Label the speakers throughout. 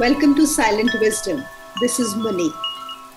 Speaker 1: Welcome to Silent Wisdom. This is Muni.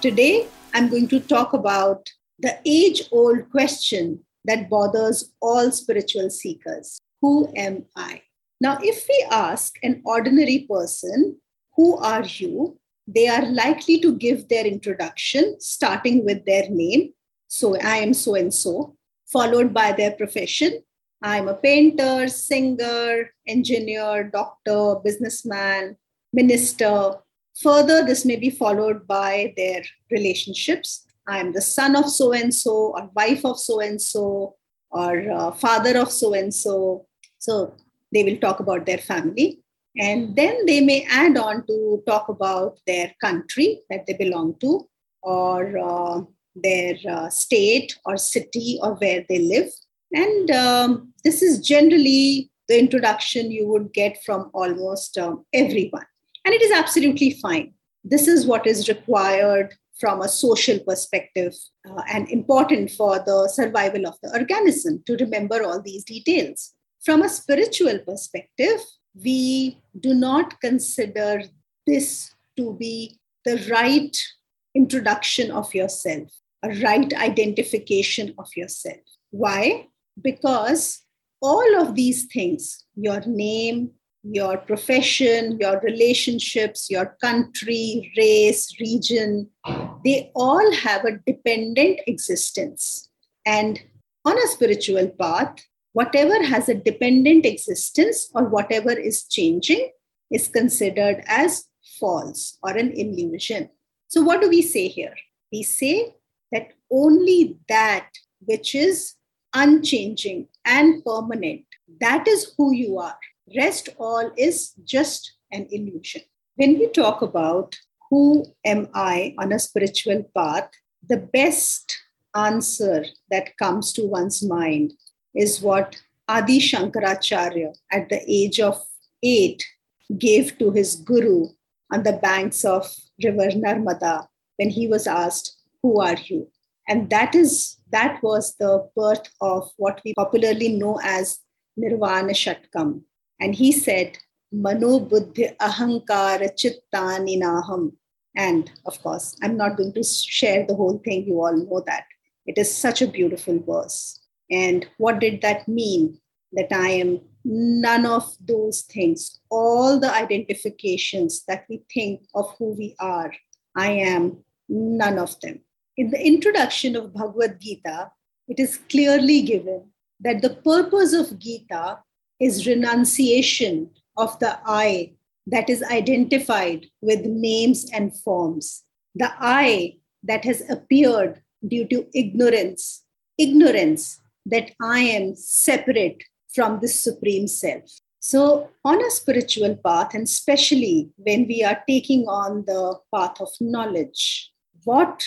Speaker 1: Today, I'm going to talk about the age old question that bothers all spiritual seekers Who am I? Now, if we ask an ordinary person, Who are you? they are likely to give their introduction, starting with their name. So, I am so and so, followed by their profession, I'm a painter, singer, engineer, doctor, businessman, minister. Further, this may be followed by their relationships. I'm the son of so and so, or wife of so and so, or uh, father of so and so. So they will talk about their family. And then they may add on to talk about their country that they belong to, or uh, their uh, state or city or where they live and um, this is generally the introduction you would get from almost um, everyone. And it is absolutely fine. This is what is required from a social perspective uh, and important for the survival of the organism to remember all these details. From a spiritual perspective, we do not consider this to be the right introduction of yourself, a right identification of yourself. Why? because all of these things your name, your profession, your relationships, your country, race, region they all have a dependent existence. And on a spiritual path, whatever has a dependent existence or whatever is changing is considered as false or an illusion. So, what do we say here? We say that only that which is unchanging and permanent. That is who you are. Rest all is just an illusion. When we talk about who am I on a spiritual path, the best answer that comes to one's mind is what Adi Shankaracharya, at the age of eight, gave to his guru on the banks of river Narmada when he was asked, Who are you? And that is that was the birth of what we popularly know as Nirvana Shatkam. And he said, Mano Buddhi Ahankara Chittaninaham. And of course, I'm not going to share the whole thing, you all know that. It is such a beautiful verse. And what did that mean? That I am none of those things. All the identifications that we think of who we are, I am none of them in the introduction of Bhagavad Gita, it is clearly given that the purpose of Gita is renunciation of the I that is identified with names and forms, the I that has appeared due to ignorance, ignorance that I am separate from the Supreme Self. So, on a spiritual path, and especially when we are taking on the path of knowledge, what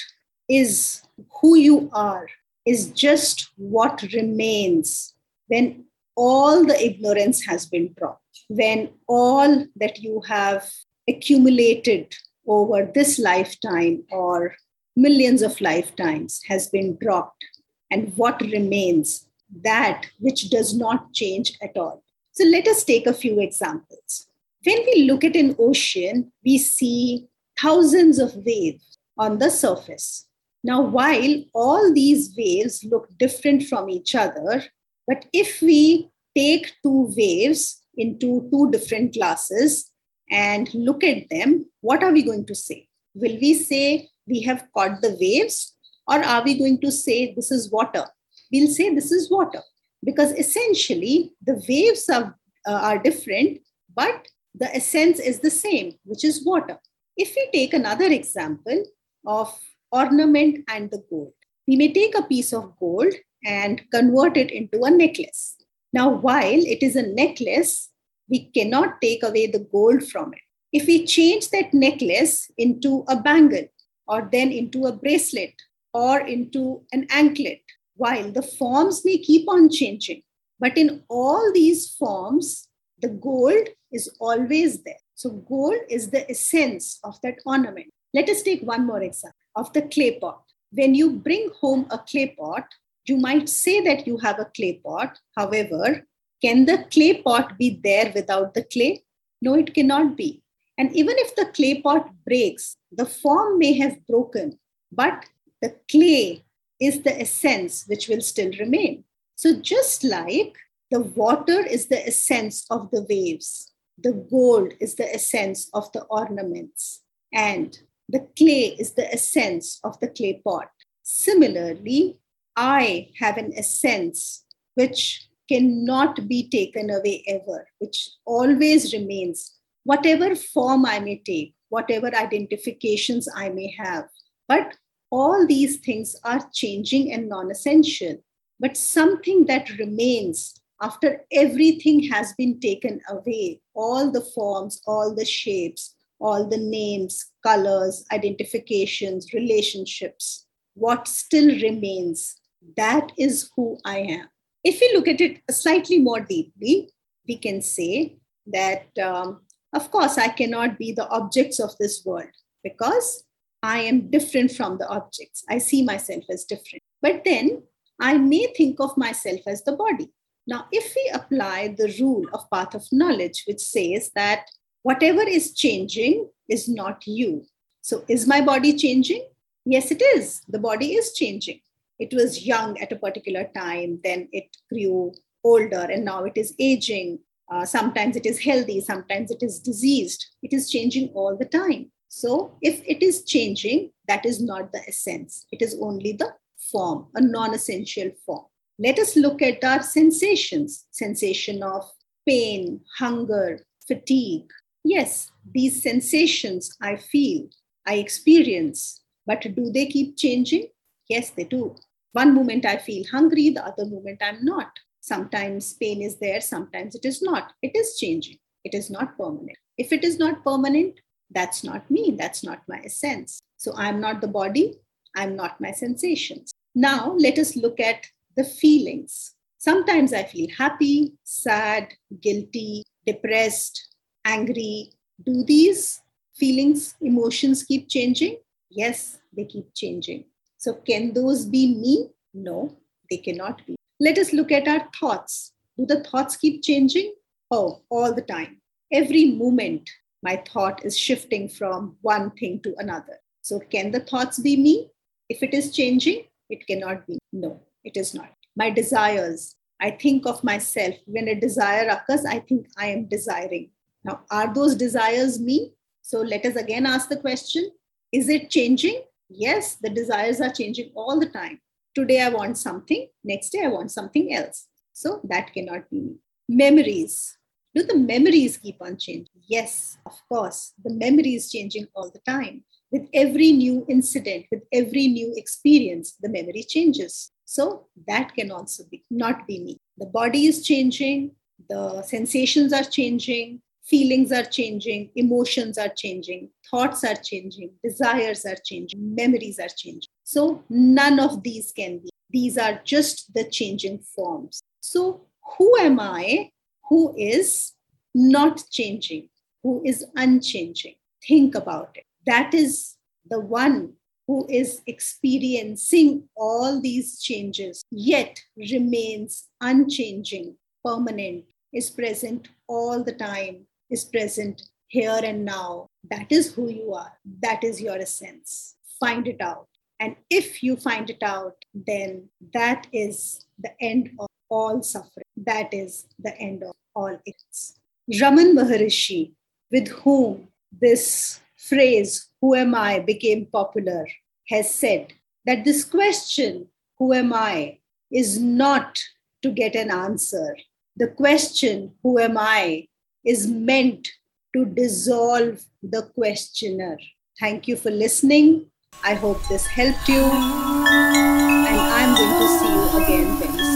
Speaker 1: is who you are, is just what remains when all the ignorance has been dropped, when all that you have accumulated over this lifetime or millions of lifetimes has been dropped, and what remains, that which does not change at all. So let us take a few examples. When we look at an ocean, we see thousands of waves on the surface. Now, while all these waves look different from each other, but if we take two waves into two different glasses and look at them, what are we going to say? Will we say we have caught the waves, or are we going to say this is water? We'll say this is water because essentially the waves are, uh, are different, but the essence is the same, which is water. If we take another example of ornament and the gold. We may take a piece of gold and convert it into a necklace. Now, while it is a necklace, we cannot take away the gold from it. If we change that necklace into a bangle or then into a bracelet or into an anklet, while the forms may keep on changing, but in all these forms, the gold is always there. So, gold is the essence of that ornament. Let us take one more example of the clay pot. When you bring home a clay pot, you might say that you have a clay pot. However, can the clay pot be there without the clay? No, it cannot be. And even if the clay pot breaks, the form may have broken, but the clay is the essence which will still remain. So, just like the water is the essence of the waves, the gold is the essence of the ornaments, and the clay is the essence of the clay pot. Similarly, I have an essence which cannot be taken away ever, which always remains, whatever form I may take, whatever identifications I may have. But all these things are changing and non essential. But something that remains after everything has been taken away, all the forms, all the shapes, all the names, colors, identifications, relationships, what still remains, that is who I am. If we look at it slightly more deeply, we can say that, um, of course, I cannot be the objects of this world because I am different from the objects. I see myself as different. But then I may think of myself as the body. Now, if we apply the rule of path of knowledge, which says that whatever is changing is not you. So, is my body changing? Yes, it is. The body is changing. It was young at a particular time, then it grew older, and now it is aging. Uh, sometimes it is healthy, sometimes it is diseased. It is changing all the time. So, if it is changing, that is not the essence. It is only the form, a non essential form. Let us look at our sensations sensation of pain, hunger, fatigue. Yes, these sensations I feel, I experience, but do they keep changing? Yes, they do. One moment I feel hungry, the other moment I'm not. Sometimes pain is there, sometimes it is not. It is changing, it is not permanent. If it is not permanent, that's not me, that's not my essence. So I'm not the body, I'm not my sensations. Now let us look at the feelings. Sometimes I feel happy, sad, guilty, depressed, angry. Do these feelings, emotions keep changing? Yes, they keep changing. So, can those be me? No, they cannot be. Let us look at our thoughts. Do the thoughts keep changing? Oh, all the time. Every moment, my thought is shifting from one thing to another. So, can the thoughts be me? If it is changing, it cannot be. No, it is not. My desires, I think of myself. When a desire occurs, I think I am desiring. Now, are those desires me? So let us again ask the question Is it changing? Yes, the desires are changing all the time. Today I want something, next day I want something else. So that cannot be me. Memories. Do the memories keep on changing? Yes, of course. The memory is changing all the time. With every new incident, with every new experience, the memory changes. So that can also be not be me. The body is changing, the sensations are changing, feelings are changing, emotions are changing, thoughts are changing, desires are changing, memories are changing. So none of these can be. These are just the changing forms. So who am I who is not changing, who is unchanging? Think about it. That is the one who is experiencing all these changes, yet remains unchanging, permanent, is present all the time, is present here and now. That is who you are. That is your essence. Find it out. And if you find it out, then that is the end of all suffering. That is the end of all ills. Raman Maharishi, with whom this phrase, Who am I, became popular, has said that this question, Who am I, is not to get an answer. The question, Who am I, is meant to dissolve the questioner. Thank you for listening. I hope this helped you. And I'm going to see you again very soon.